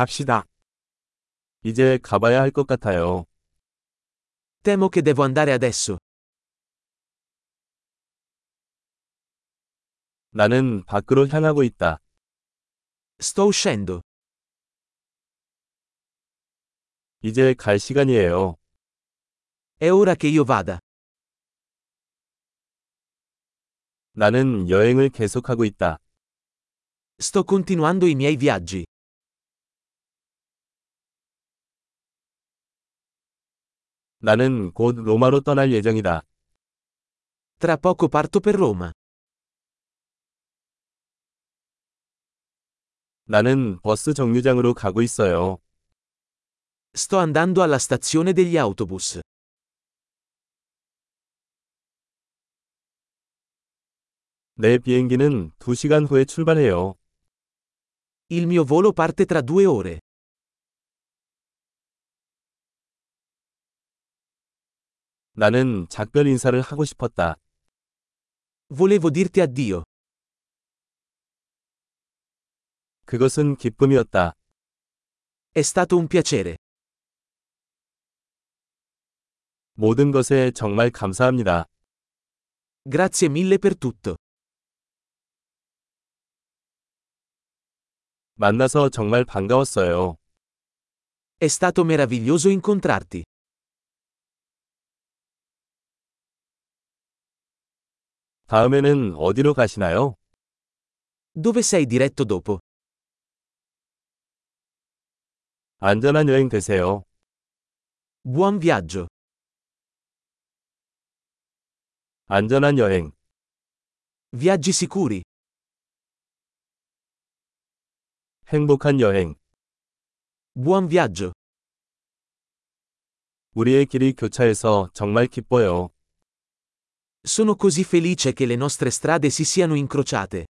갑시다. 이제 가봐야 할 것 같아요. Temo che devo andare adesso. 나는 밖으로 향하고 있다. Sto uscendo. 이제 갈 시간이에요. È ora che io vada. 나는 여행을 계속하고 있다. Sto continuando i miei viaggi. 나는 곧 로마로 떠날 예정이다. Tra poco parto per Roma. 나는 버스 정류장으로 가고 있어요. Sto andando alla stazione degli autobus. 내 비행기는 2시간 후에 출발해요. Il mio volo parte tra due ore. 나는 작별 인사를 하고 싶었다. Volevo dirti addio. 그것은 기쁨이었다. È stato un piacere. 모든 것에 정말 감사합니다. Grazie mille per tutto. 만나서 정말 반가웠어요. È stato meraviglioso incontrarti. 다음에는 어디로 가시나요? Dove sei diretto dopo? 안전한 여행 되세요. Buon viaggio. 안전한 여행. Viaggi sicuri. 행복한 여행. Buon viaggio. 우리의 길이 교차해서 정말 기뻐요. Sono così felice che le nostre strade si siano incrociate.